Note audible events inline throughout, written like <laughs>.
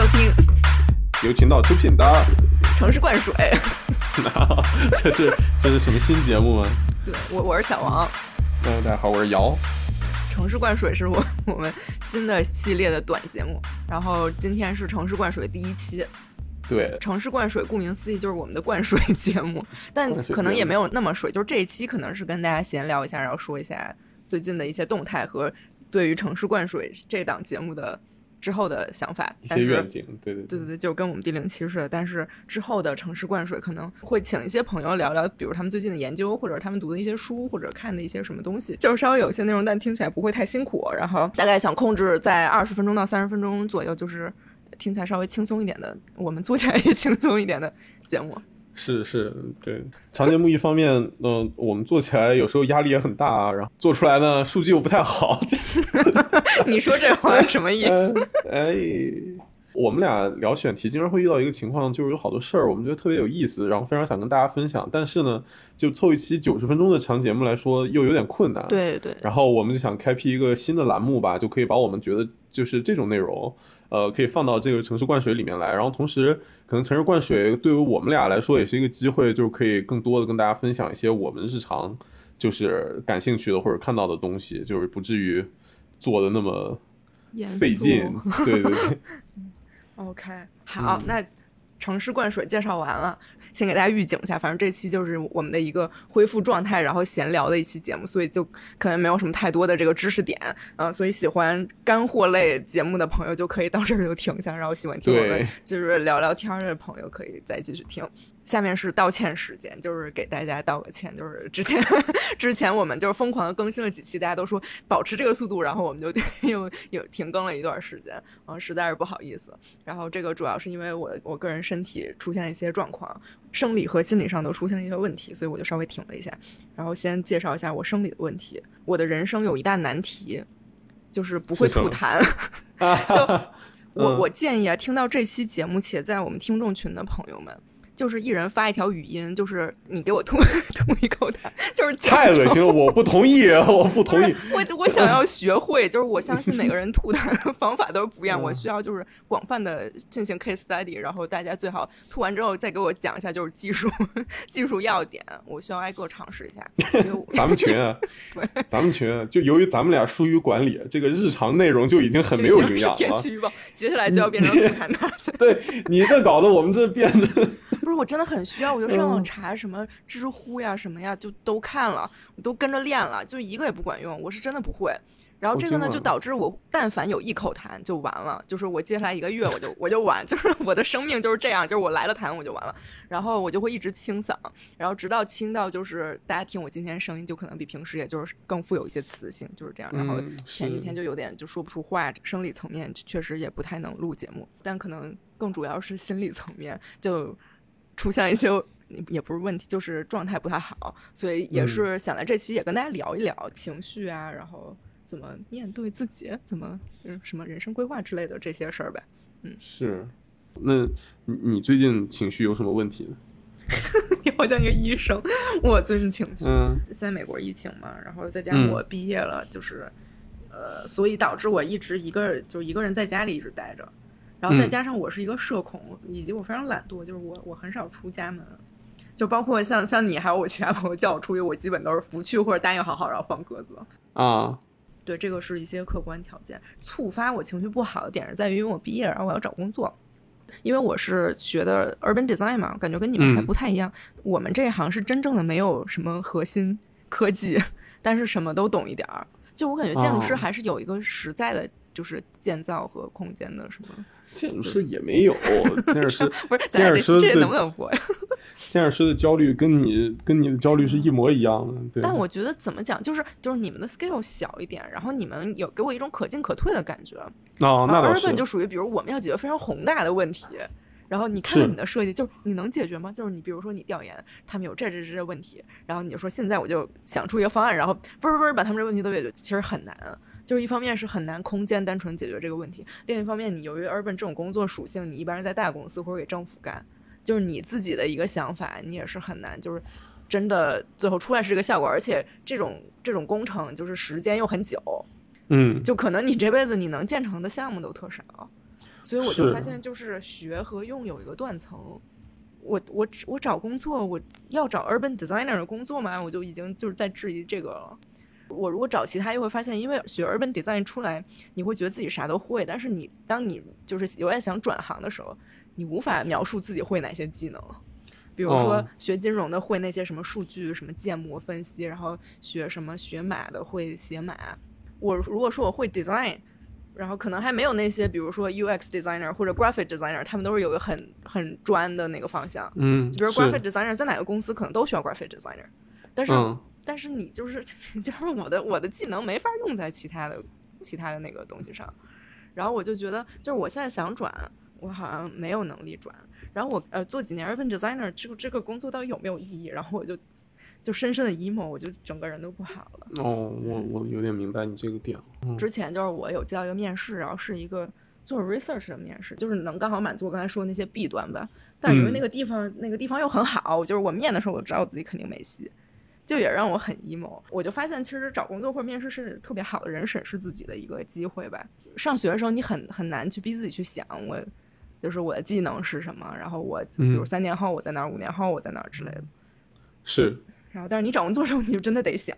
收听由秦导出品的城市灌水。<laughs> 这是这是什么新节目吗？对我我是小王。嗯，大家好，我是姚。城市灌水是我 <laughs> 我们新的系列的短节目，然后今天是城市灌水第一期。对，城市灌水顾名思义就是我们的灌水节目，<laughs> 但可能也没有那么水，就是这一期可能是跟大家闲聊一下，然后说一下最近的一些动态和对于城市灌水这档节目的。之后的想法，一些愿景，对对对对对，就跟我们第零期似的。但是之后的城市灌水可能会请一些朋友聊聊，比如他们最近的研究，或者他们读的一些书，或者看的一些什么东西，就是稍微有一些内容，但听起来不会太辛苦。然后大概想控制在二十分钟到三十分钟左右，就是听起来稍微轻松一点的，我们做起来也轻松一点的节目。是是，对长节目一方面，嗯，我们做起来有时候压力也很大，然后做出来呢数据又不太好。<laughs> <laughs> 你说这话什么意思？<laughs> 哎，我们俩聊选题，经常会遇到一个情况，就是有好多事儿，我们觉得特别有意思，然后非常想跟大家分享，但是呢，就凑一期九十分钟的长节目来说，又有点困难。对对。然后我们就想开辟一个新的栏目吧，就可以把我们觉得就是这种内容。呃，可以放到这个城市灌水里面来，然后同时，可能城市灌水对于我们俩来说也是一个机会，就是可以更多的跟大家分享一些我们日常就是感兴趣的或者看到的东西，就是不至于做的那么费劲。对对对。OK，好，那城市灌水介绍完了。先给大家预警一下，反正这期就是我们的一个恢复状态，然后闲聊的一期节目，所以就可能没有什么太多的这个知识点，嗯，所以喜欢干货类节目的朋友就可以到这儿就停下，然后喜欢听我们就是聊聊天的朋友可以再继续听。下面是道歉时间，就是给大家道个歉，就是之前之前我们就是疯狂的更新了几期，大家都说保持这个速度，然后我们就 <laughs> 又又停更了一段时间，嗯，实在是不好意思。然后这个主要是因为我我个人身体出现了一些状况，生理和心理上都出现了一些问题，所以我就稍微停了一下。然后先介绍一下我生理的问题，我的人生有一大难题，就是不会吐痰。<laughs> 就 <laughs> 我我建议啊，听到这期节目且在我们听众群的朋友们。就是一人发一条语音，就是你给我吐 <laughs> 吐一口痰，就是太恶心了，我不同意，我不同意。我我想要 <laughs> 学会，就是我相信每个人吐痰的方法都是不一样，我需要就是广泛的进行 case study，然后大家最好吐完之后再给我讲一下就是技术技术要点，我需要挨个尝试一下。<laughs> 咱们群，对，咱们群就由于咱们俩疏于管理，这个日常内容就已经很没有营养了。天气预报接下来就要变成吐痰大赛。对你这搞得我们这变得。不是我真的很需要，我就上网查什么知乎呀什么呀，就都看了，我都跟着练了，就一个也不管用，我是真的不会。然后这个呢，就导致我但凡有一口痰就完了，就是我接下来一个月我就我就完，<laughs> 就是我的生命就是这样，就是我来了痰我就完了，然后我就会一直清嗓，然后直到清到就是大家听我今天声音就可能比平时也就是更富有一些磁性，就是这样。然后前几天就有点就说不出话，生理层面确实也不太能录节目，但可能更主要是心理层面就。出现一些也不是问题，就是状态不太好，所以也是想在这期也跟大家聊一聊情绪啊，然后怎么面对自己，怎么嗯什么人生规划之类的这些事儿呗。嗯，是。那你你最近情绪有什么问题呢？你 <laughs> 好像一个医生。我最近情绪，嗯，现在美国疫情嘛，然后再加上我毕业了，就是呃，所以导致我一直一个就一个人在家里一直待着。然后再加上我是一个社恐，以及我非常懒惰，就是我我很少出家门，就包括像像你还有我其他朋友叫我出去，我基本都是不去或者答应好好然后放鸽子啊。对，这个是一些客观条件。触发我情绪不好的点是在于，因为我毕业然后我要找工作，因为我是学的 urban design 嘛，感觉跟你们还不太一样。我们这一行是真正的没有什么核心科技，但是什么都懂一点儿。就我感觉建筑师还是有一个实在的，就是建造和空间的什么。建筑师也没有，<laughs> 建筑师不是建筑师这能不能活呀？<laughs> 建筑师的焦虑跟你跟你的焦虑是一模一样的。对，但我觉得怎么讲，就是就是你们的 scale 小一点，然后你们有给我一种可进可退的感觉。哦，那倒是。就属于比如我们要解决非常宏大的问题，然后你看看你的设计，就是你能解决吗？就是你比如说你调研他们有这这这这问题，然后你就说现在我就想出一个方案，然后不是不是把他们这问题都解决，其实很难。就是一方面是很难空间单纯解决这个问题，另一方面你由于 urban 这种工作属性，你一般是在大公司或者给政府干，就是你自己的一个想法，你也是很难，就是真的最后出来是这个效果，而且这种这种工程就是时间又很久，嗯，就可能你这辈子你能建成的项目都特少，所以我就发现，就是学和用有一个断层。我我我找工作，我要找 urban designer 的工作嘛，我就已经就是在质疑这个了。我如果找其他，又会发现，因为学 urban design 出来，你会觉得自己啥都会，但是你当你就是有点想转行的时候，你无法描述自己会哪些技能。比如说学金融的会那些什么数据、什么建模分析，然后学什么学码的会写码。我如果说我会 design。然后可能还没有那些，比如说 UX designer 或者 graphic designer，他们都是有一个很很专的那个方向。嗯，就比如 graphic designer 在哪个公司可能都需要 graphic designer，但是但是你就是 <laughs> 就是我的我的技能没法用在其他的其他的那个东西上。然后我就觉得，就是我现在想转，我好像没有能力转。然后我呃做几年 urban designer，这个这个工作到底有没有意义？然后我就。就深深的 emo，我就整个人都不好了。哦，我我有点明白你这个点。之前就是我有接到一个面试，然后是一个做 research 的面试，就是能刚好满足我刚才说的那些弊端吧。但是因为那个地方那个地方又很好，就是我面的时候我知道我自己肯定没戏，就也让我很 emo。我就发现其实找工作或者面试是特别好的人审视自己的一个机会吧。上学的时候你很很难去逼自己去想我就是我的技能是什么，然后我比如三年后我在哪儿，五年后我在哪儿之类的。是。然后，但是你找工作的时候，你就真的得想，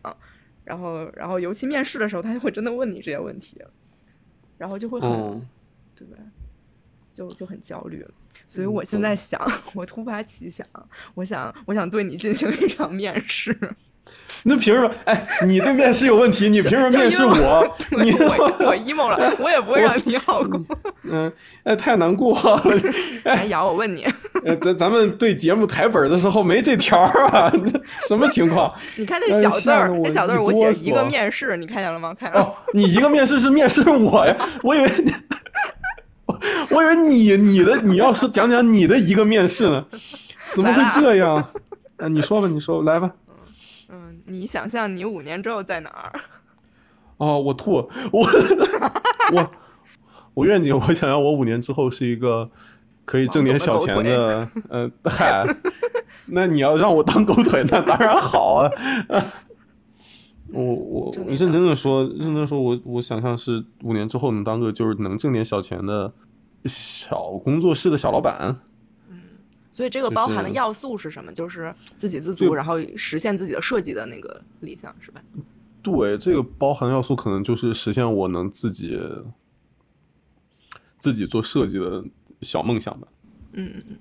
然后，然后尤其面试的时候，他就会真的问你这些问题，然后就会很，对吧？就就很焦虑。所以我现在想，我突发奇想，我想，我想对你进行一场面试。<laughs> 那凭什么？哎，你对面试有问题，你凭什么面试我？你我我 emo 了，我也不会让你好过。嗯，哎，太难过了。哎，瑶，我问你，咱咱们对节目台本的时候没这条啊？什么情况？你看那小字儿，那小字儿我写一个面试，你看见了吗？看见了。<laughs> 你一个面试是面试我呀？我以为，我以为你你的你要是讲讲你的一个面试呢？怎么会这样？啊，你说吧，你说，来吧。嗯你想象你五年之后在哪儿？哦，我吐，我我我愿景，我想要我五年之后是一个可以挣点小钱的。呃，嗨，那你要让我当狗腿，那当然好啊。我我你认真的说，认真说，我我想象是五年之后能当个就是能挣点小钱的小工作室的小老板。嗯所以这个包含的要素是什么？就是自给自足，然后实现自己的设计的那个理想，是吧？对，这个包含要素可能就是实现我能自己自己做设计的小梦想吧。嗯嗯嗯。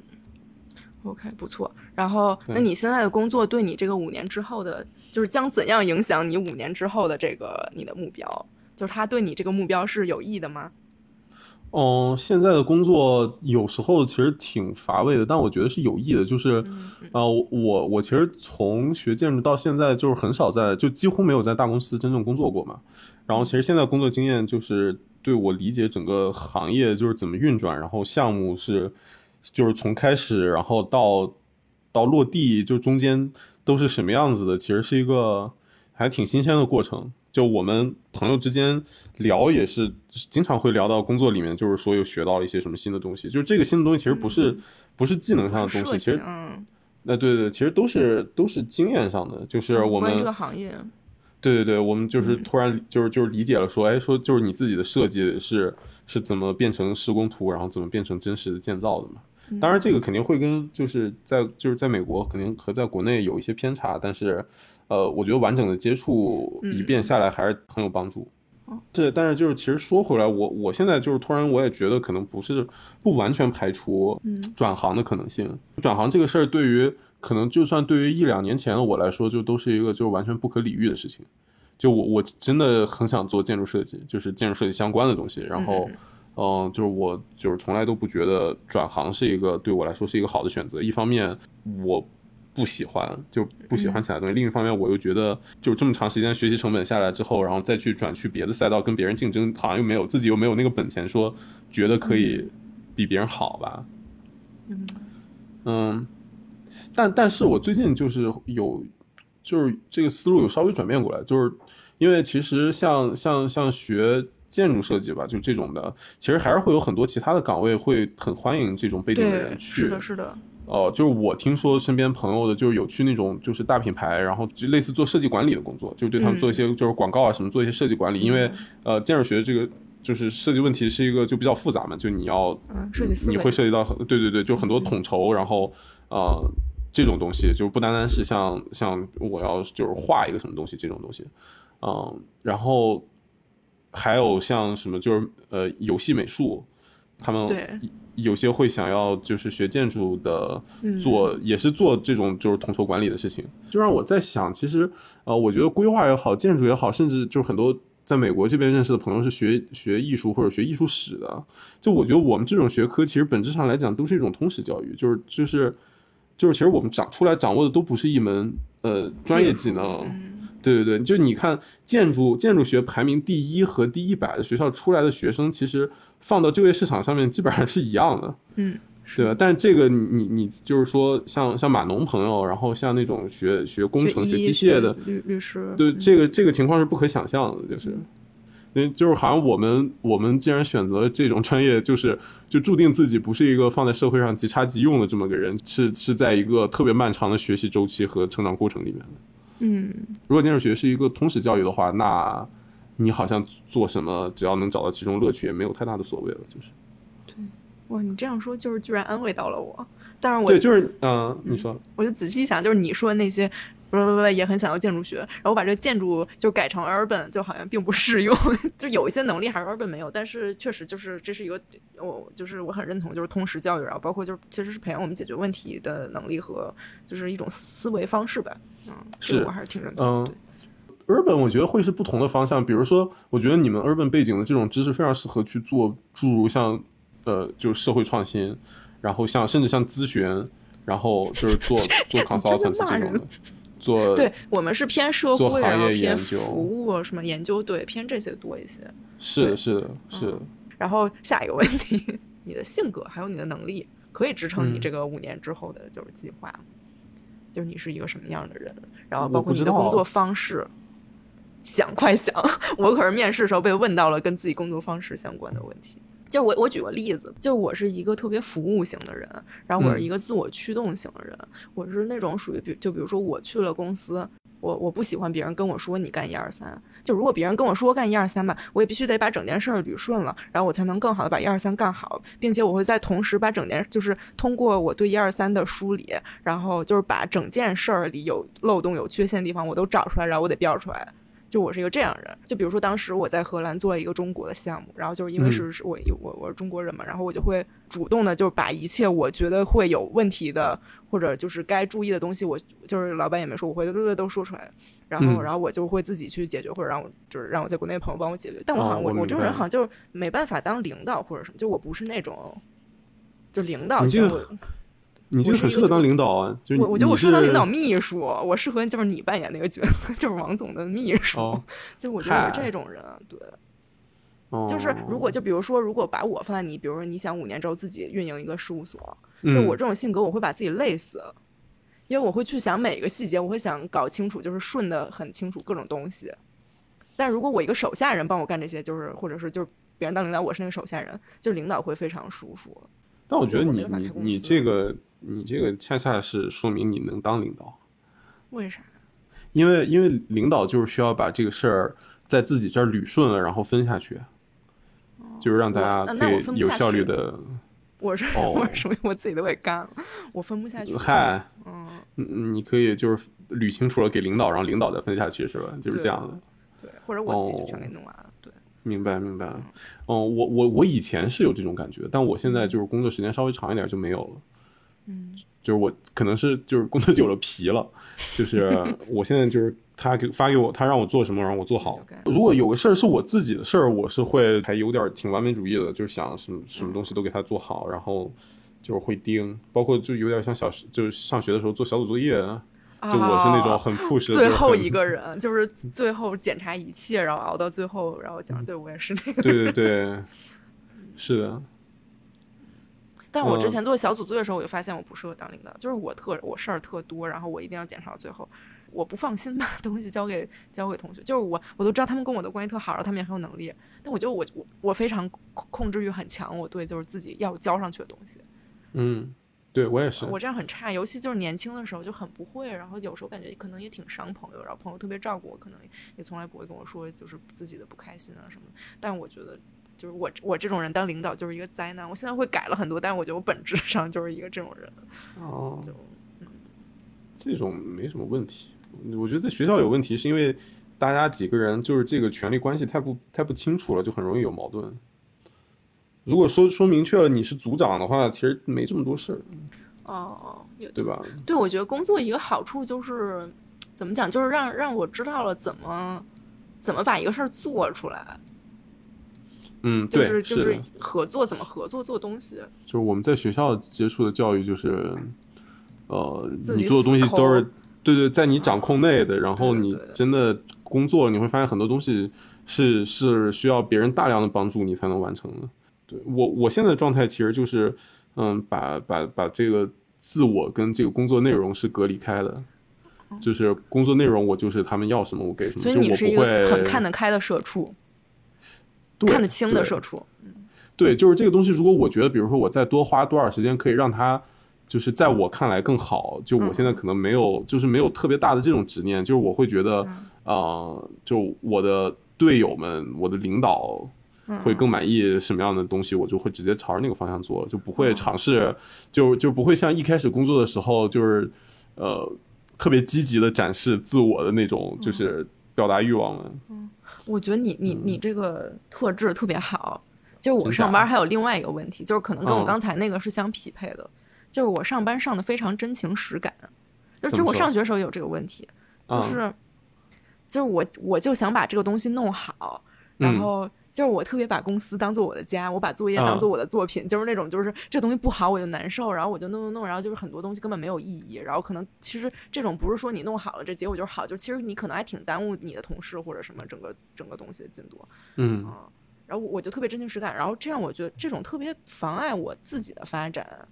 OK，不错。然后，那你现在的工作对你这个五年之后的，就是将怎样影响你五年之后的这个你的目标？就是它对你这个目标是有益的吗？嗯，现在的工作有时候其实挺乏味的，但我觉得是有益的。就是，呃，我我其实从学建筑到现在，就是很少在，就几乎没有在大公司真正工作过嘛。然后，其实现在工作经验就是对我理解整个行业就是怎么运转，然后项目是，就是从开始然后到到落地，就中间都是什么样子的，其实是一个还挺新鲜的过程。就我们朋友之间聊也是经常会聊到工作里面，就是说又学到了一些什么新的东西。就是这个新的东西其实不是不是技能上的东西，其实嗯，那对对，其实都是都是经验上的。就是我们这个行业，对对对，我们就是突然就是就是理解了，说哎，说就是你自己的设计是是怎么变成施工图，然后怎么变成真实的建造的嘛。当然这个肯定会跟就是在就是在美国肯定和在国内有一些偏差，但是。呃，我觉得完整的接触一遍下来还是很有帮助。这，但是就是其实说回来，我我现在就是突然我也觉得可能不是不完全排除转行的可能性。转行这个事儿对于可能就算对于一两年前的我来说，就都是一个就是完全不可理喻的事情。就我我真的很想做建筑设计，就是建筑设计相关的东西。然后，嗯，就是我就是从来都不觉得转行是一个对我来说是一个好的选择。一方面我。不喜欢就不喜欢其他东西。另一方面，我又觉得，就这么长时间学习成本下来之后，然后再去转去别的赛道跟别人竞争，好像又没有自己又没有那个本钱说觉得可以比别人好吧。嗯，但但是我最近就是有，就是这个思路有稍微转变过来，就是因为其实像像像学建筑设计吧，就这种的，其实还是会有很多其他的岗位会很欢迎这种背景的人去。是的，是的。哦，就是我听说身边朋友的，就是有去那种就是大品牌，然后就类似做设计管理的工作，就对他们做一些就是广告啊什么，做一些设计管理。因为呃，建筑学这个就是设计问题是一个就比较复杂嘛，就你要嗯，设计你会涉及到很对对对，就很多统筹，然后呃这种东西，就不单单是像像我要就是画一个什么东西这种东西，嗯，然后还有像什么就是呃游戏美术，他们对。有些会想要就是学建筑的嗯。做，也是做这种就是统筹管理的事情，就让我在想，其实呃我觉得规划也好，建筑也好，甚至就是很多。在美国这边认识的朋友是学学艺术或者学艺术史的，就我觉得我们这种学科其实本质上来讲都是一种通识教育，就是就是就是其实我们掌出来掌握的都不是一门呃专业技能，嗯对对对，就你看建筑建筑学排名第一和第一百的学校出来的学生，其实放到就业市场上面基本上是一样的，嗯，对吧？但这个你你你就是说像像码农朋友，然后像那种学学工程、学医机械的，律律师，对嗯这个这个情况是不可想象的，就是。就是好像我们我们既然选择了这种专业，就是就注定自己不是一个放在社会上即插即用的这么个人，是是在一个特别漫长的学习周期和成长过程里面的。嗯，如果建筑学是一个通识教育的话，那你好像做什么，只要能找到其中乐趣，也没有太大的所谓了。就是对哇，你这样说就是居然安慰到了我，但是我对，就是嗯、你说我就仔细一想，就是你说的那些，不不不，也很想要建筑学，然后我把这个建筑就改成 urban，就好像并不适用，<laughs> 就有一些能力还是 urban 没有，但是确实就是这是一个，我就是我很认同，就是通识教育，然后包括就是其实是培养我们解决问题的能力和就是一种思维方式吧，嗯，是我还是挺认同嗯 urban，我觉得会是不同的方向。比如说，我觉得你们 urban 背景的这种知识非常适合去做诸如像呃，就是社会创新，然后像甚至像咨询，然后就是做 <laughs> 做 consultants 这种的，做 <laughs> 对我们是偏社会，然后偏服务什么研究，对，偏这些多一些。是的，是的，是的。然后下一个问题，你的性格还有你的能力可以支撑你嗯这个五年之后的就是计划吗？就是你是一个什么样的人，然后包括你的工作方式。想快想，<laughs> 我可是面试时候被问到了跟自己工作方式相关的问题。就我我举个例子，就我是一个特别服务型的人，然后我是嗯一个自我驱动型的人，我是那种属于比就比如说我去了公司，我我不喜欢别人跟我说你干一二三，就如果别人跟我说干一二三吧，我也必须得把整件事儿捋顺了，然后我才能更好的把一二三干好，并且我会在同时把整件就是通过我对一二三的梳理，然后就是把整件事儿里有漏洞、有缺陷的地方我都找出来，然后我得标出来。就我是一个这样的人，就比如说当时我在荷兰做了一个中国的项目，然后就是因为是是我我我是中国人嘛，然后我就会主动的，就是把一切我觉得会有问题的或者就是该注意的东西，我就是老板也没说，我会都都说出来，然后嗯然后我就会自己去解决，或者让我就是让我在国内的朋友帮我解决。但我好像、哦我我我这种人好像就是没办法当领导或者什么，就我不是那种就领导你这型。你这个很适合当领导啊，就是我我觉得我适合当领导秘书，我适合就是你扮演那个角色，<laughs> 就是王总的秘书。哦就我觉得我这种人，对。哦，就是如果就比如说，如果把我放在你，比如说你想五年之后自己运营一个事务所，就嗯我这种性格，我会把自己累死，因为我会去想每个细节，我会想搞清楚，就是顺的很清楚各种东西。但如果我一个手下人帮我干这些，就是或者是就是别人当领导，我是那个手下人，就领导会非常舒服。但我觉得你你你这个你这个恰恰是说明你能当领导，为啥？因为因为领导就是需要把这个事儿在自己这儿捋顺了，然后分下去，就是让大家可以有效率的。我是、哦 <laughs> 我是属于我自己都给干了，我分不下去。嗨，嗯，嗯你可以就是捋清楚了给领导，然后领导再分下去，是吧？就是这样的。对，或者我自己就哦全给弄完了。对，明白明白。哦，我我我以前是有这种感觉，但我现嗯在就是工作时间稍微长一点就没有了。嗯，就是我可能是就是工作久了疲了，就是 <laughs> 我现在就是他给发给我，他让我做什么，然后我做好。如果有个事儿是我自己的事儿，我是会还有点挺完美主义的，就是想什么什么东西都给他做好，然后就是会盯，包括就有点像小就是上学的时候做小组作业，就我是那种很 push 的，最后一个人，就是 <laughs> 最后检查一切，然后熬到最后，然后讲，对我也是那个。对对对，<laughs> 是的，但我之嗯。前做小组作业的时候，我就发现我不适合当领导，就是我特我事儿特多，然后我一定要检查到最后，我不放心把 <laughs> 东西交给交给同学，就是我我都知道他们跟我的关系特好，然后他们也很有能力，但我觉得我我我非常控控制欲很强，我对就是自己要交上去的东西，嗯，对我也是，我这样很差，尤其就是年轻的时候就很不会，然后有时候感觉可能也挺伤朋友，然后朋友特别照顾我，可能也从来不会跟我说就是自己的不开心啊什么。但我觉得就是我 <laughs> 我这种人当领导就是一个灾难。我现在会改了很多，但是我觉得我本质上就是一个这种人。哦，就这种没什么问题。我觉得在学校有问题，是因为大家几个人就是这个权力关系太不太不清楚了，就很容易有矛盾。如果说说明确了你是组长的话，其实没这么多事儿，哦，也对吧？对，我觉得工作一个好处就是怎么讲，就是让让我知道了怎么怎么把一个事儿做出来，嗯，就对，是就是合作怎么合作做东西。就是我们在学校接触的教育就是，呃，你做的东西都是对对，在你掌控内的，然后你真的工作，你会发现很多东西是是需要别人大量的帮助你才能完成的。对我我现在的状态其实就是，嗯，把把把这个自我跟这个工作内容是隔离开的。就是工作内容，我就是他们要什么我给什么，所以我你是一个很看得开的社畜，对看得清的对。社畜。对，就是这个东西，如果我觉得，比如说我再多花多少时间，可以让它就是在我看来更好，就我现在可能没有，就是没有特别大的这种执念，就是我会觉得，呃，就我的队友们，我的领导会更满意什么样的东西，我就会直接朝着那个方向做，就不会尝试，就就不会像一开始工作的时候，就是呃特别积极的展示自我的那种，就是表达欲望了。我觉得你你你这个特质特别好。就我上班还有另外一个问题，就是可能跟我嗯。刚才那个是相匹配的，就是我上班上的非常真情实感。就其实我上学的时候也有这个问题，就啊是就是我我就想把这个东西弄好，然嗯后就是我特别把公司当做我的家，我把作业当啊做我的作品，就是那种就是这东西不好我就难受，然后我就弄弄弄，然后就是很多东西根本没有意义，然后可能其实这种不是说你弄好了这结果就是好，就其实你可能还挺耽误你的同事或者什么整个整个东西的进度。嗯然后我就特别真情实感，然后这样我觉得这种特别妨碍我自己的发展。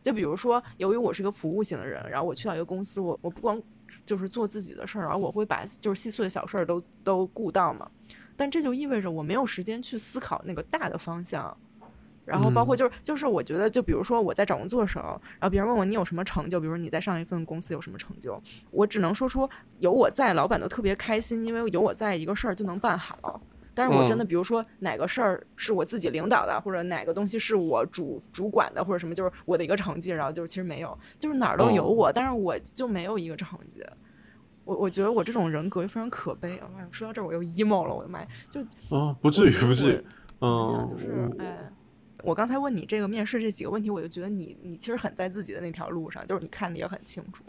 就比如说，由于我是一个服务型的人，然后我去到一个公司，我我不光就是做自己的事儿，然后我会把就是细碎的小事儿都都顾到嘛。但这就意味着我没有时间去思考那个大的方向。然后包括就是就是我觉得，就比如说我在找工作的时候，然后别人问我你有什么成就，比如说你在上一份公司有什么成就，我只能说出有我在，老板都特别开心，因为有我在，一个事儿就能办好。但是我真的，比如说哪个事儿是我自己领导的，或者哪个东西是我主主管的，或者什么，就是我的一个成绩，然后就是其实没有，就是哪儿都有我，但是我就没有一个成绩。我我觉得我这种人格非常可悲啊！哎说到这儿我又 emo 了，我的妈呀！就啊，不至于不至于，怎么讲，嗯，就是我哎，我刚才问你这个面试这几个问题，我就觉得你你其实很在自己的那条路上，就是你看的也很清楚。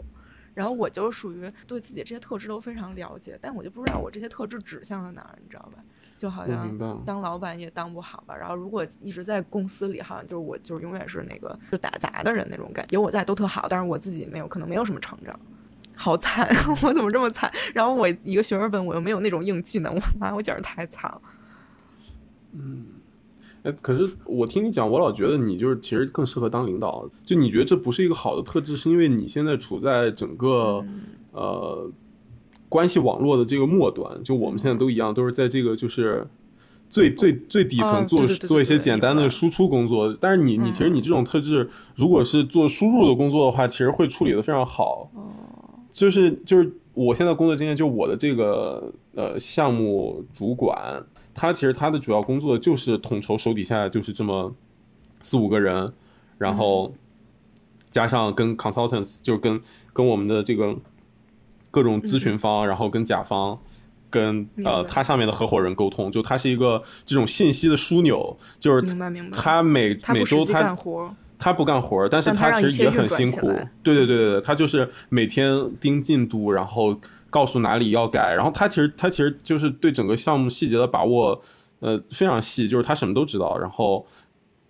然后我就属于对自己这些特质都非常了解，但我就不知道我这些特质指向了哪儿，你知道吧？就好像。当老板也当不好吧，然后如果一直在公司里，好像就是我就是永远是那个就打杂的人那种感觉，有我在都特好，但是我自己没有，可能没有什么成长，好惨，<laughs> 我怎么这么惨？然后我一个学而本，我又没有那种硬技能，我妈，我简直太惨了。嗯哎，可是我听你讲，我老觉得你就是其实更适合当领导。就你觉得这不是一个好的特质，是因为你现在处在整个、嗯呃关系网络的这个末端，就我们现在都一样，都是在这个就是最最最底层做、做一些简单的输出工作。但是你你其实嗯你这种特质，如果是做输入的工作的话，其实会处理的非常好。哦就是就是我现在工作经验，就我的这个呃项目主管，他其实他的主要工作就是统筹手底下就是这么四五个人，然后加上跟 consultants，就是跟跟我们的这个各种咨询方，然后跟甲方。跟呃他上面的合伙人沟通，就他是一个这种信息的枢纽，就是明白明白。他每每周他干活，他不干活，但是他其实也很辛苦对对对对，他就是每天盯进度，然后告诉哪里要改，然后他其实他其实就是对整个项目细节的把握，呃，非常细，就是他什么都知道。然后，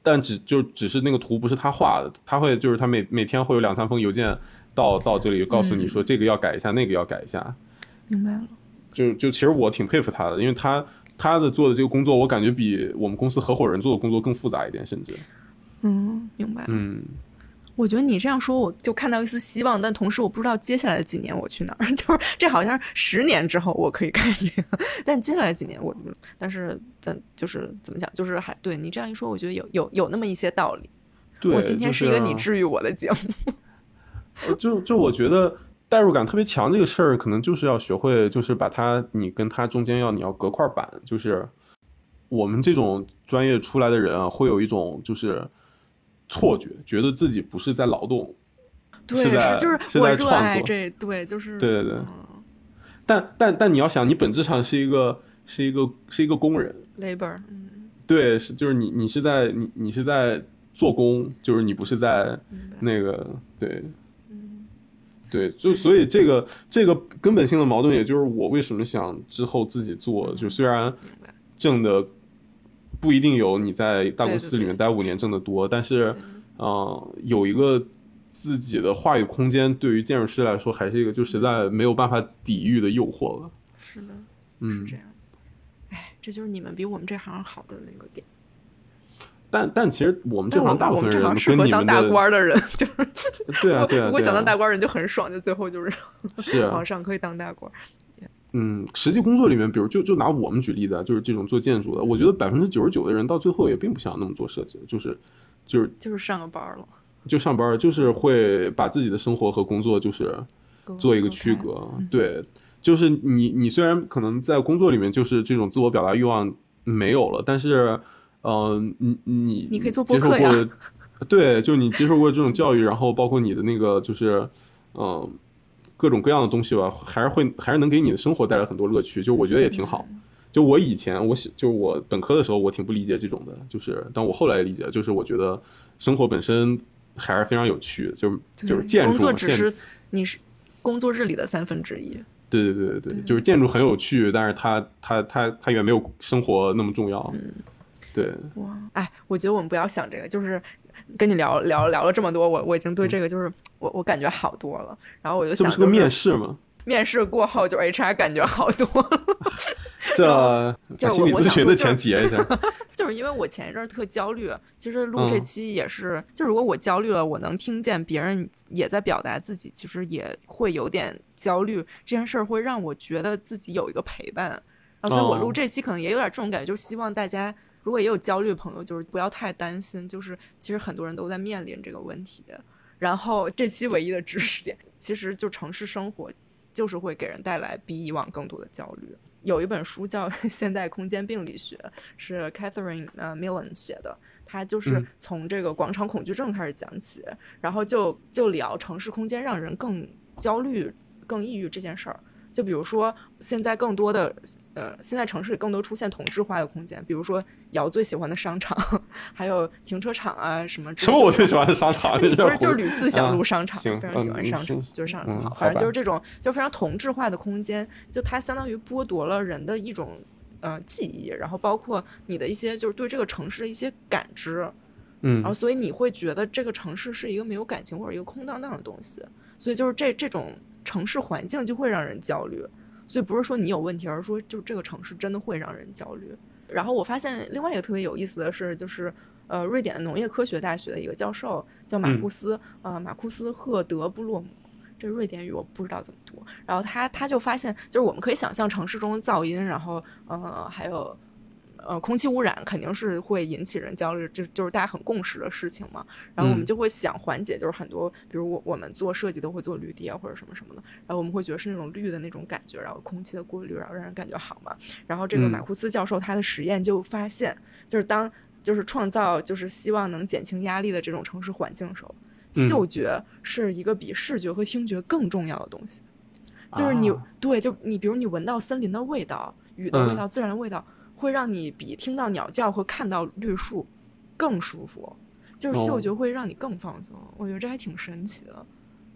但只就只是那个图不是他画的，他会就是他每每天会有两三封邮件到到这里告诉你说这个要改一下，那个要改一下。明白了。就就其实我挺佩服他的，因为他他的做的这个工作，我感觉比我们公司合伙人做的工作更复杂一点，甚至嗯，明白了。嗯。我觉得你这样说，我就看到一丝希望，但同时我不知道接下来的几年我去哪儿。<laughs> 就是这好像是十年之后我可以干这个，但接下来几年我，但是但就是怎么讲，就是还对你这样一说，我觉得有有有那么一些道理。对，我今天是一个你治愈我的节目。呃就就我觉得代入感特别强这个事儿，可能就是要学会，就是把它你跟他中间要你要隔块板，就是我们这种专业出来的人啊，会有一种就是错觉，觉得自己不是在劳动，对，是在就是我热爱创作这，对，就是对对对嗯。但但但你要想，你本质上是一个是一个是一个工人，labor，嗯，对，是就是你你是在你你是在做工，就是你不是在，那个对嗯。对，就所以这个这个根本性的矛盾，也就是我为什么想之后自己做，就虽然，挣的不一定有你在大公司里面待五年挣得多，但是嗯呃有一个自己的话语空间，对于建筑师来说还是一个就实在没有办法抵御的诱惑了。是的，是嗯这，样。哎，这就是你们比我们这行好的那个点。但但其实我们这行大部分人适跟你们合当大官的人，<laughs> 就是对啊对啊，如果对啊想当大官人就很爽，就最后就是是啊往上可以当大官儿。嗯，实际工作里面，比如就就拿我们举例子啊，就是这种做建筑的，我觉得百分之九十九的人到最后也并不想那么做设计，就是就是就是上个班了，就上班，就是会把自己的生活和工作就是做一个区隔。对，就是你你虽然可能在工作里面就是这种自我表达欲望没有了，但是呃，你你你可以做接受播客呀过，对，就你接受过这种教育，然后包括你的那个就是嗯、呃各种各样的东西吧，还是会还是能给你的生活带来很多乐趣，就我觉得也挺好。就我以前我喜就我本科的时候，我挺不理解这种的，就是但我后来理解，就是我觉得生活本身还是非常有趣的，就是就是建筑工，作只是你是工作日里的三分之一。对对对对对，就是建筑很有趣，但是它它它它远没有生活那么重要。嗯对，哇，哎，我觉得我们不要想这个，就是跟你聊聊聊了这么多，我我已经对这个就是我我感觉好多了。然后我就想、就是，这不是个面试吗？<laughs> 面试过后就 HR 感觉好多了，<laughs> 这就心理我咨询的钱结一下。<laughs> 就是因为我前一阵儿特焦虑，其实录这嗯期也是，就如果我焦虑了，我能听见别人也在表达自己，其实也会有点焦虑。这件事儿会让我觉得自己有一个陪伴，然后所以我哦录这期可能也有点这种感觉，就希望大家如果也有焦虑的朋友，就是不要太担心，就是其实很多人都在面临这个问题。然后这期唯一的知识点，其实就城市生活就是会给人带来比以往更多的焦虑。有一本书叫《<laughs> 现代空间病理学》，是 Catherine 呃 Millen 写的，他就是嗯从这个广场恐惧症开始讲起，然后就就聊城市空间让人更焦虑、更抑郁这件事儿。就比如说，现在更多的呃，现在城市里更多出现同质化的空间，比如说瑶最喜欢的商场，<laughs> 还有停车场啊什么之类的。什么？我最喜欢的商场？<laughs> 你不是就是屡次想入啊商场，行非常喜欢嗯商场，是就是商场好。反正就是这种就非常同质化的空间，就它相当于剥夺了人的一种呃记忆，然后包括你的一些就是对这个城市的一些感知，嗯然后所以你会觉得这个城市是一个没有感情或者一个空荡荡的东西，所以就是这这种城市环境就会让人焦虑。所以不是说你有问题，而是说就这个城市真的会让人焦虑。然后我发现另外一个特别有意思的是，就是呃，瑞典的农业科学大学的一个教授叫马库斯，呃，马库斯赫德布洛姆。这瑞典语我不知道怎么读，然后他他就发现，就是我们可以想象城市中的噪音，然后呃还有呃空气污染肯定是会引起人焦虑，这就是大家很共识的事情嘛。然后我们嗯就会想缓解，就是很多，比如我我们做设计都会做绿地啊或者什么什么的，然后我们会觉得是那种绿的那种感觉，然后空气的过滤，然后让人感觉好嘛。然后这个嗯马库斯教授他的实验就发现，就是当就是创造就是希望能减轻压力的这种城市环境的时候，嗯嗅觉是一个比视觉和听觉更重要的东西。就是你、啊对，就你比如你闻到森林的味道、雨的味嗯道、自然的味道，会让你比听到鸟叫和看到绿树更舒服。就是嗅哦觉会让你更放松，我觉得这还挺神奇的。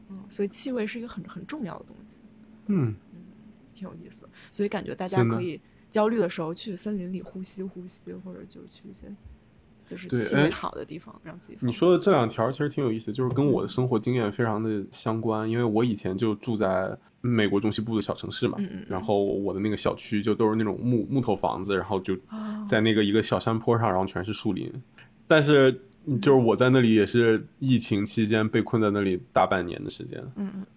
嗯，所以气味是一个很很重要的东西，嗯嗯，挺有意思。所以感觉大家可以焦虑的时候去森林里呼吸呼吸，或者就是去一些就是对哎气味好的地方，让自己。你说的这两条其实挺有意思，就是跟我的生活经验非常的相关，因为我以前就住在美国中西部的小城市嘛，然后我的那个小区就都是那种木木头房子，然后就哦。在那个一个小山坡上，然后全是树林，但是就是我在那里也是疫情期间被困在那里大半年的时间，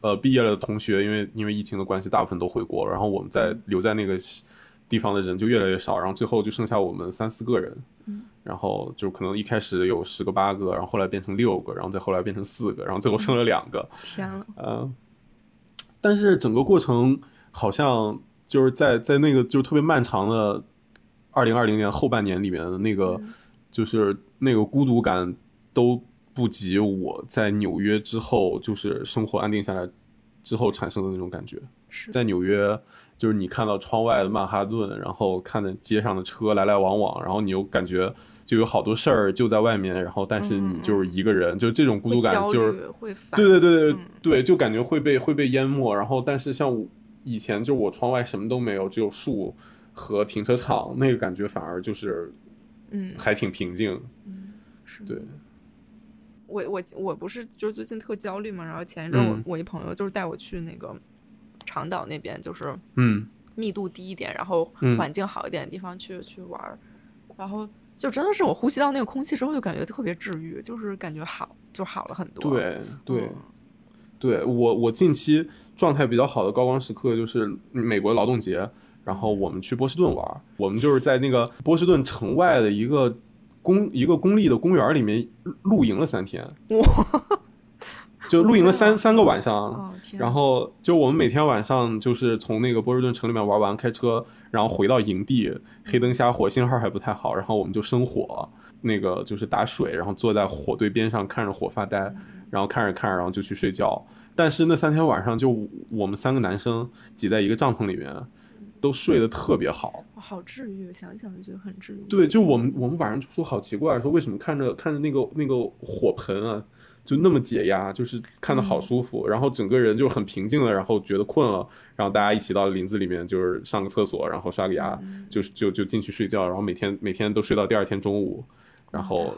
呃，毕业了的同学因为因为疫情的关系，大部分都回国了，然后我们在留在那个地方的人就越来越少，然后最后就剩下我们三四个人，嗯。然后就可能一开始有十个八个，然后后来变成六个，然后再后来变成四个，然后最后剩了两个，天了，呃，但是整个过程好像就是在在那个就特别漫长的二零二零年后半年里面的那个，嗯。就是那个孤独感都不及我在纽约之后，就是生活安定下来之后产生的那种感觉。是。在纽约，就是你看到窗外的曼哈顿，然后看着街上的车来来往往，然后你又感觉就有好多事儿就在外面，然后但是你就是一个人，就这种孤独感就是会烦，对对对对嗯。对，就感觉会被会被淹没。然后，但是像我以前，就我窗外什么都没有，只有树和停车场，那个感觉反而就是嗯，还挺平静。是。对，我我我不是就是最近特焦虑嘛，然后前一阵我、嗯我一朋友就是带我去那个长岛那边，就是嗯。密度低一点，然后嗯。环境好一点的地方去、去玩儿，然后就真的是我呼吸到那个空气之后，就感觉特别治愈，就是感觉好就好了很多。对。对嗯。对，我我近期状态比较好的高光时刻就是美国劳动节，然后我们去波士顿玩，我们就是在那个波士顿城外的一个公一个公立的公园里面露营了三天，就露营了三三个晚上。哦，然后就我们每天晚上就是从那个波士顿城里面玩完，开车，然后回到营地，黑灯瞎火，信号还不太好，然后我们就生火，那个就是打水，然后坐在火堆边上看着火发呆，然后看着看着，然后就去睡觉。但是那三天晚上，就我们三个男生挤在一个帐篷里面，都睡得特别好。哇好治愈，想想就觉得很治愈。对，就我们我们晚上就说好奇怪，说为什么看着看着那个那个火盆啊，就那么解压，就是看的好舒服，然后整个人就很平静了，然后觉得困了，然后大家一起到林子里面，就是上个厕所，然后刷个牙，就是就就进去睡觉，然后每天每天都睡到第二天中午，然后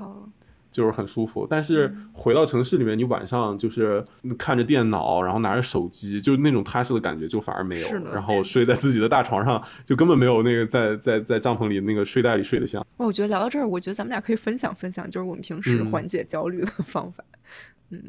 就是很舒服。但是回到城市里面，你晚上就是看着电脑，然后拿着手机，就那种踏实的感觉就反而没有是。然后睡在自己的大床上，就根本没有那个在在在帐篷里那个睡袋里睡得香。哦，我觉得聊到这儿，我觉得咱们俩可以分享分享，就是我们平时嗯缓解焦虑的方法。嗯，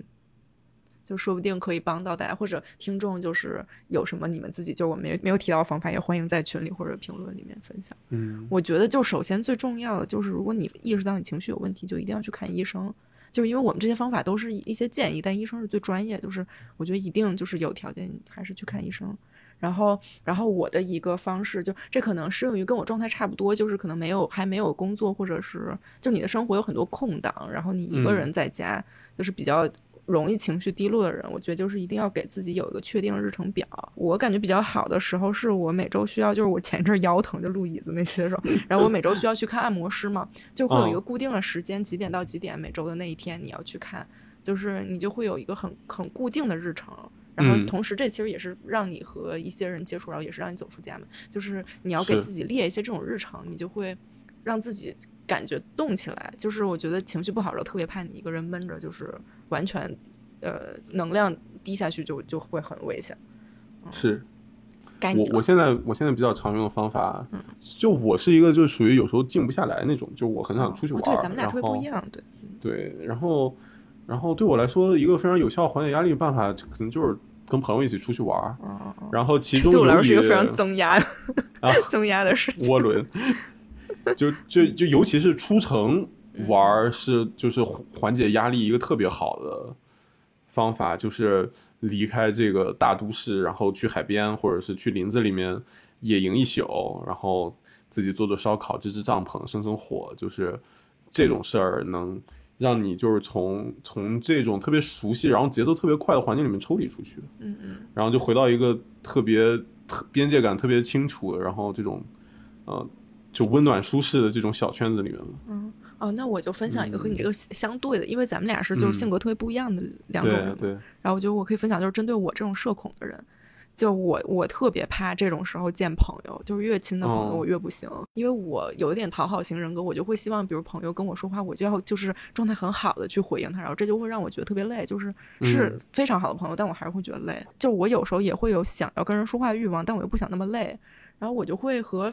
就说不定可以帮到大家，或者听众就是有什么你们自己就我们没没有提到的方法，也欢迎在群里或者评论里面分享。嗯我觉得就首先最重要的就是，如果你意识到你情绪有问题，就一定要去看医生。就是因为我们这些方法都是一些建议，但医生是最专业。就是我觉得一定就是有条件还是去看医生。然后，然后我的一个方式就这可能适用于跟我状态差不多，就是可能没有还没有工作，或者是就你的生活有很多空档，然后你一个嗯人在家，就是比较容易情绪低落的人，我觉得就是一定要给自己有一个确定的日程表。我感觉比较好的时候是我每周需要，就是我前一阵腰疼就录椅子那些时候，然后我每周需要去看按摩师嘛，就会有一个嗯固定的时间，几点到几点每周的那一天你要去看，就是你就会有一个很很固定的日程。然后嗯同时，这其实也是让你和一些人接触，然后也是让你走出家门。就是你要给自己列一些这种日程，你就会让自己感觉动起来。就是我觉得情绪不好的时候，特别怕你一个人闷着，就是完全呃能量低下去就就会很危险。是。我我现在我现在比较常用的方法，就我是一个就属于有时候静不下来那种，就我很想出去玩对，咱们俩特别不一样，对。对，然后然后对我来说，一个非常有效缓解压力的办法，可能就是跟朋友一起出去玩儿，嗯嗯嗯，然后其中对我来说是一个非常增压啊 <laughs> 增压的事情。涡轮，<laughs> 就就就尤其是出城玩是就是缓解压力一个特别好的方法，就是离开这个大都市，然后去海边或者是去林子里面野营一宿，然后自己做做烧烤、支支帐篷、生生火，就是这种事儿能让你就是从从这种特别熟悉，然后节奏特别快的环境里面抽离出去。嗯嗯，然后就回到一个特别特边界感特别清楚，然后这种呃就温暖舒适的这种小圈子里面了。嗯哦，那我就分享一个和你这个相对的，因为咱们俩是就是性格特别不一样的两种人嘛。对对，然后我觉得我可以分享，就是针对我这种社恐的人，就我我特别怕这种时候见朋友，就是越亲的朋友哦。我越不行，因为我有一点讨好型人格，我就会希望，比如朋友跟我说话，我就要就是状态很好的去回应他，然后这就会让我觉得特别累，就是是嗯。非常好的朋友，但我还是会觉得累。就我有时候也会有想要跟人说话的欲望，但我又不想那么累，然后我就会和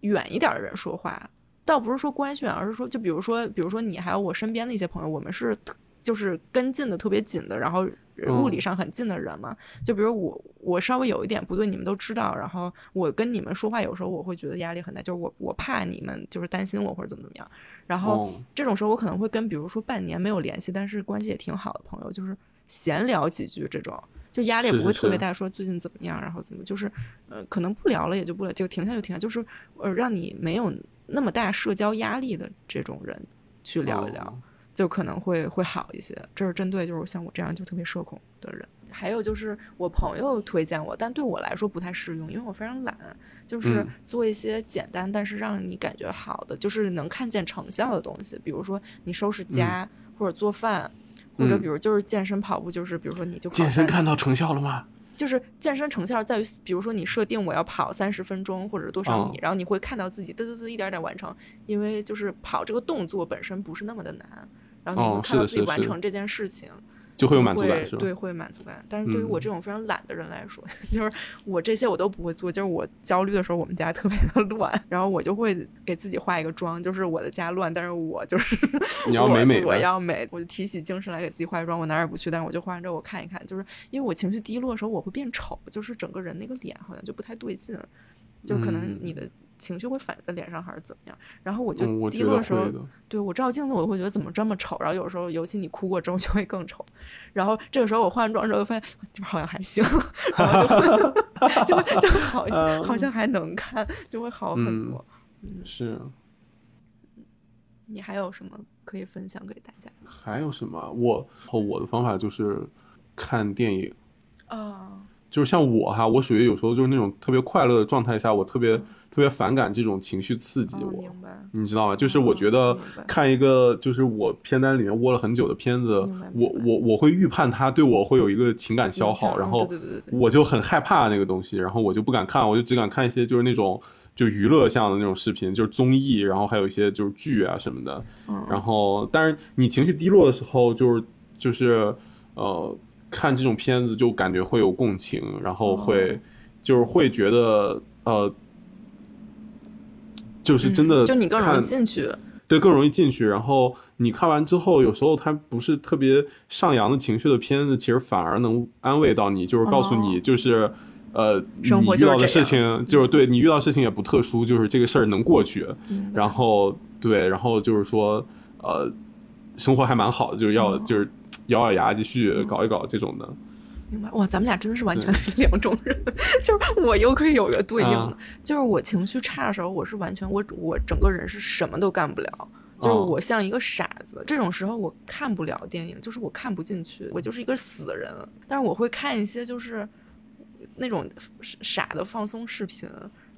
远一点的人说话。倒不是说关系远，而是说，就比如说，比如说你还有我身边的一些朋友，我们是就是跟进的特别紧的，然后物理上很近的人嘛。就比如我，我稍微有一点不对，你们都知道，然后我跟你们说话，有时候我会觉得压力很大，就是我我怕你们就是担心我或者怎么怎么样。然后哦这种时候，我可能会跟比如说半年没有联系，但是关系也挺好的朋友，就是闲聊几句这种。就压力也不会特别大，说最近怎么样，然后怎么就是呃可能不聊了也就不聊，就停下就停下，就是呃让你没有那么大社交压力的这种人去聊一聊。哦就可能会会好一些。这是针对就是像我这样就特别社恐的人。还有就是我朋友推荐我，但对我来说不太适用，因为我非常懒，就是嗯做一些简单但是让你感觉好的，就是能看见成效的东西，比如说你收拾家、或者做饭。或者嗯。比如就是健身跑步，就是比如说你就跑健身看到成效了吗？就是健身成效在于，比如说你设定我要跑三十分钟或者多少米，哦。然后你会看到自己嘚嘚嘚一点点完成，因为就是跑这个动作本身不是那么的难，然后你哦会看到自己完成这件事情，就会有满足感是吧？对，会有满足感。但是对于我嗯这种非常懒的人来说，<laughs> 就是我这些我都不会做。就是我焦虑的时候，我们家特别的乱，然后我就会给自己化一个妆，就是我的家乱，但是我就是 <laughs> 你要美我美美我要美，我就提起精神来给自己化妆。我哪儿也不去，但是我就化完之后我看一看，就是因为我情绪低落的时候，我会变丑，就是整个人那个脸好像就不太对劲，就可能嗯你的情绪会反映在脸上还是怎么样。然后我就低落的时候。对我照镜子，我会觉得怎么这么丑。然后有时候，尤其你哭过之后，就会更丑。然后这个时候我化完妆之后，发现就好像还行，<laughs> 然后就会就好像好像还能看，就会好很嗯多。是，你还有什么可以分享给大家？还有什么？我我的方法就是看电影，啊，就是像我哈，我属于有时候就是那种特别快乐的状态下，我特别特别反感这种情绪刺激哦，我。你知道吗？就是我觉得看一个就是我片单里面窝了很久的片子，我我我会预判它对我会有一个情感消耗，然后我就很害怕那个东西，然后我就不敢看，我就只敢看一些就是那种就娱乐向的那种视频，就是综艺，然后还有一些就是剧啊什么的。嗯然后，但是你情绪低落的时候，就是就是呃看这种片子就感觉会有共情，然后会、哦就是会觉得呃。就是真的、嗯就你更容易进去。对，更容易进去。然后你看完之后，有时候它不是特别上扬的情绪的片子，其实反而能安慰到你，就是告诉你，哦就是、呃，生活你遇到的事情，就是对你遇到事情也不特殊，就是这个事儿能过去。然后对，然后就是说，呃，生活还蛮好的，就是要、哦就是咬咬牙继续搞一搞这种的。明白哇，咱们俩真的是完全 <laughs> 两种人，<laughs> 就是我又可以有一个对应的，啊就是我情绪差的时候，我是完全我我整个人是什么都干不了，就是哦我像一个傻子。这种时候我看不了电影，就是我看不进去，我就是一个死人。但是我会看一些就是那种傻的放松视频。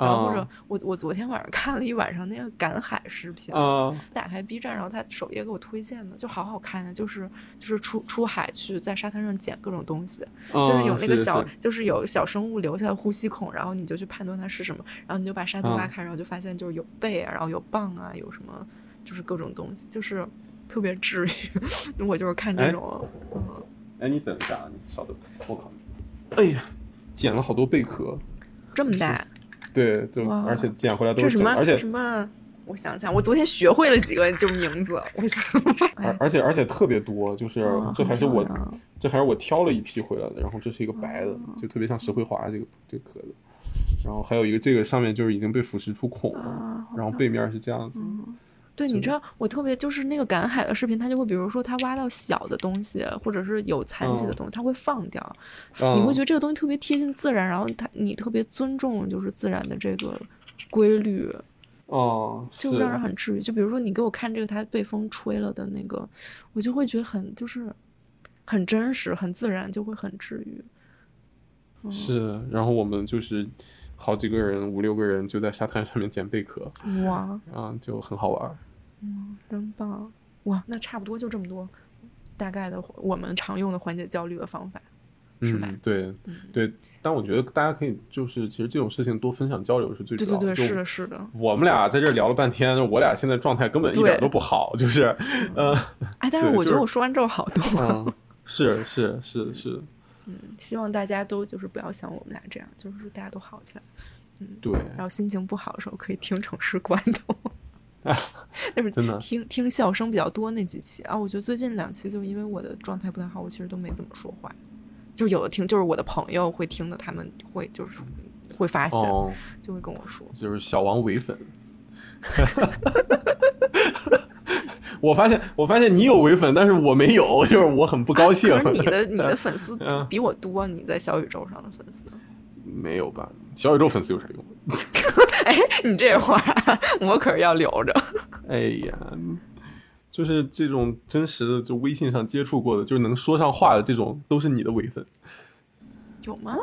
然后或者啊我我昨天晚上看了一晚上那个赶海视频，啊打开 B 站，然后他首页给我推荐的就好好看的，就是就是出出海去在沙滩上捡各种东西，就是有那个小，是就是有小生物留下的呼吸孔，然后你就去判断它是什么，然后你就把沙子挖嗯开，然后就发现就是有贝啊，然后有蚌啊，有什么就是各种东西，就是特别治愈。<laughs> 我就是看这哎种，嗯，哎，你等一下，你稍等，我靠，哎呀，捡了好多贝壳。这么大，<laughs> 对，就而且捡回来都是而且什么？我想想，我昨天学会了几个就名字，我想，<laughs> 而而且而且特别多，就是哦这还是我这还是我挑了一批回来的，然后这是一个白的，就特别像石灰华这个这个壳子，然后还有一个这个上面就是已经被腐蚀出孔了啊，然后背面是这样子，对，你知道我特别就是那个赶海的视频，他就会比如说他挖到小的东西，或者是有残疾的嗯。东西，他会放掉，嗯。你会觉得这个东西特别贴近自然，然后他你特别尊重就是自然的这个规律，哦，就让人很治愈。就比如说你给我看这个它被风吹了的那个，我就会觉得很就是很真实、很自然，就会很治愈。嗯。是，然后我们就是好几个人，五六个人就在沙滩上面捡贝壳，哇，啊，就很好玩儿。真棒！哇，那差不多就这么多，大概的我们常用的缓解焦虑的方法，是吧？嗯，对对，但我觉得大家可以就是，其实这种事情多分享交流是最主要的。对对对，是的，是的。我们俩在这聊了半天，我俩现在状态根本一点都不好，就是，呃，哎，但是我觉得我说完之后好多。<laughs> 嗯，是是是是，嗯希望大家都就是不要像我们俩这样，就是大家都好起来。嗯对，然后心情不好的时候可以听城市关头，<laughs> 就是真的听听笑声比较多那几期啊。我觉得最近两期就因为我的状态不太好，我其实都没怎么说话。就有的听，就是我的朋友会听的，他们会就是会发现，哦，就会跟我说。就是小王伪粉。<laughs> 我发现我发现你有伪粉，但是我没有，就是我很不高兴。你的 <laughs> 你的粉丝嗯比我多，你在小宇宙上的粉丝。没有吧？小宇宙粉丝有啥用？哎，你这话我可是要留着。哎呀，就是这种真实的，就微信上接触过的，就是能说上话的这种，都是你的伪粉，有吗？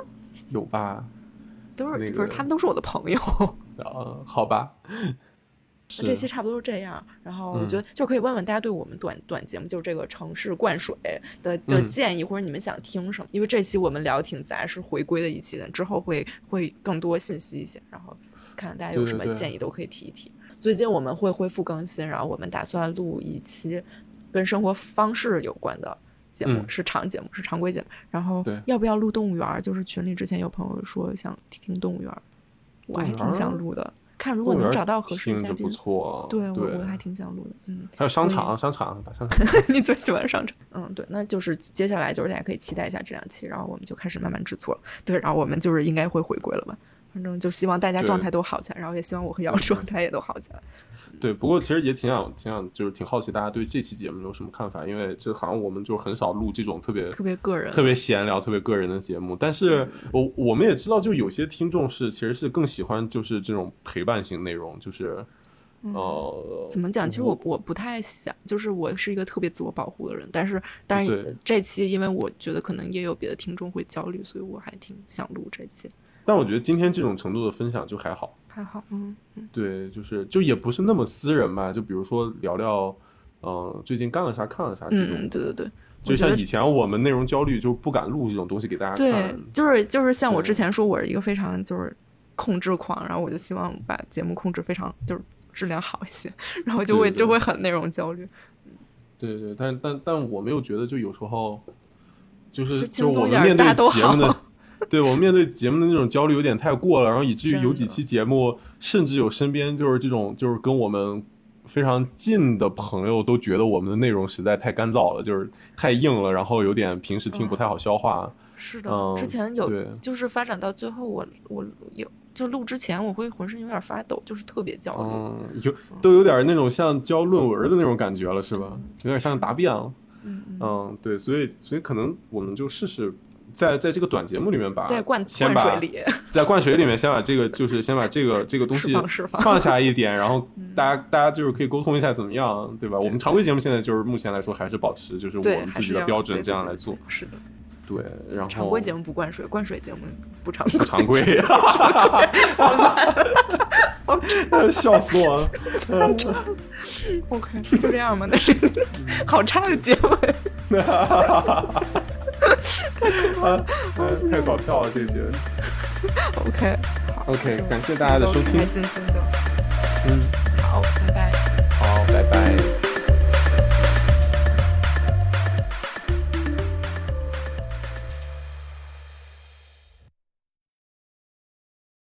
有吧？都是、那个不是他们都是我的朋友。啊，好吧。<laughs> 是这期差不多是这样，然后我嗯觉得就可以问问大家对我们短短节目，就是这个城市灌水的的嗯建议，或者你们想听什么？因为这期我们聊挺杂，是回归的一期的，之后会会更多信息一些，然后看看大家有什么建议都可以提一提。最近我们会恢复更新，然后我们打算录一期跟生活方式有关的节目，嗯是长节目，是常规节目。然后要不要录动物园儿？就是群里之前有朋友说想听动物园儿，我还挺想录的。看如果能找到合适嘉宾不，错，对对我我还挺想录的，嗯，还有商场，商场把商场，<laughs> 你最喜欢商场？嗯，对，那就是接下来就是大家可以期待一下这两期，然后我们就开始慢慢制作了。对，然后我们就是应该会回归了吧？反正就希望大家状态都好起来，然后也希望我和姚状态也都好起来。<laughs> 对。不过其实也挺想，挺想，就是挺好奇大家对这期节目有什么看法，因为这好像我们就很少录这种特别特别个人，特别闲聊、特别个人的节目。但是我我们也知道，就有些听众是其实是更喜欢就是这种陪伴型内容，就是呃，怎么讲？其实我我不太想，就是我是一个特别自我保护的人，但是但对是这期因为我觉得可能也有别的听众会焦虑，所以我还挺想录这期，但我觉得今天这种程度的分享就还好。还好，嗯，对，就是就也不是那么私人吧，就比如说聊聊，嗯、最近干了啥，看了啥这种。嗯，对对对，就像以前我们内容焦虑，就不敢录这种东西给大家对看。，就是就是像我之前说，我是一个非常就是控制狂，然后我就希望把节目控制非常就是质量好一些，<laughs> 然后就会就会很内容焦虑。对对，但但但我没有觉得，就有时候就是就轻松一点我们面对大家都节目的好，<laughs> 对我们面对节目的那种焦虑有点太过了，然后以至于有几期节目，甚至有身边就是这种就是跟我们非常近的朋友都觉得我们的内容实在太干燥了，就是太硬了，然后有点平时听不太好消化。是的，嗯之前有就是发展到最后我，我有就录之前我会浑身有点发抖，就是特别焦虑。嗯，有都有点那种像交论文的那种感觉了，是吧？有点像答辩了。嗯，对，所以所以可能我们就试试在在这个短节目里面把在灌灌水里 <laughs> 在灌水里面先把这个就是先把这个这个东西放下一点，然后大家大家就是可以沟通一下怎么样，对吧？我们常规节目现在就是目前来说还是保持就是我们自己的标准这样来做，是的，对，然后常规节目不灌水，灌水节目不常规。常规，<laughs> 笑死我了。<laughs> OK，就这样吧，那是好差的结尾。呃太搞笑了这个节目。OK，好 OK，就感谢大家的收听开心心的。嗯，好，拜拜。好，拜拜。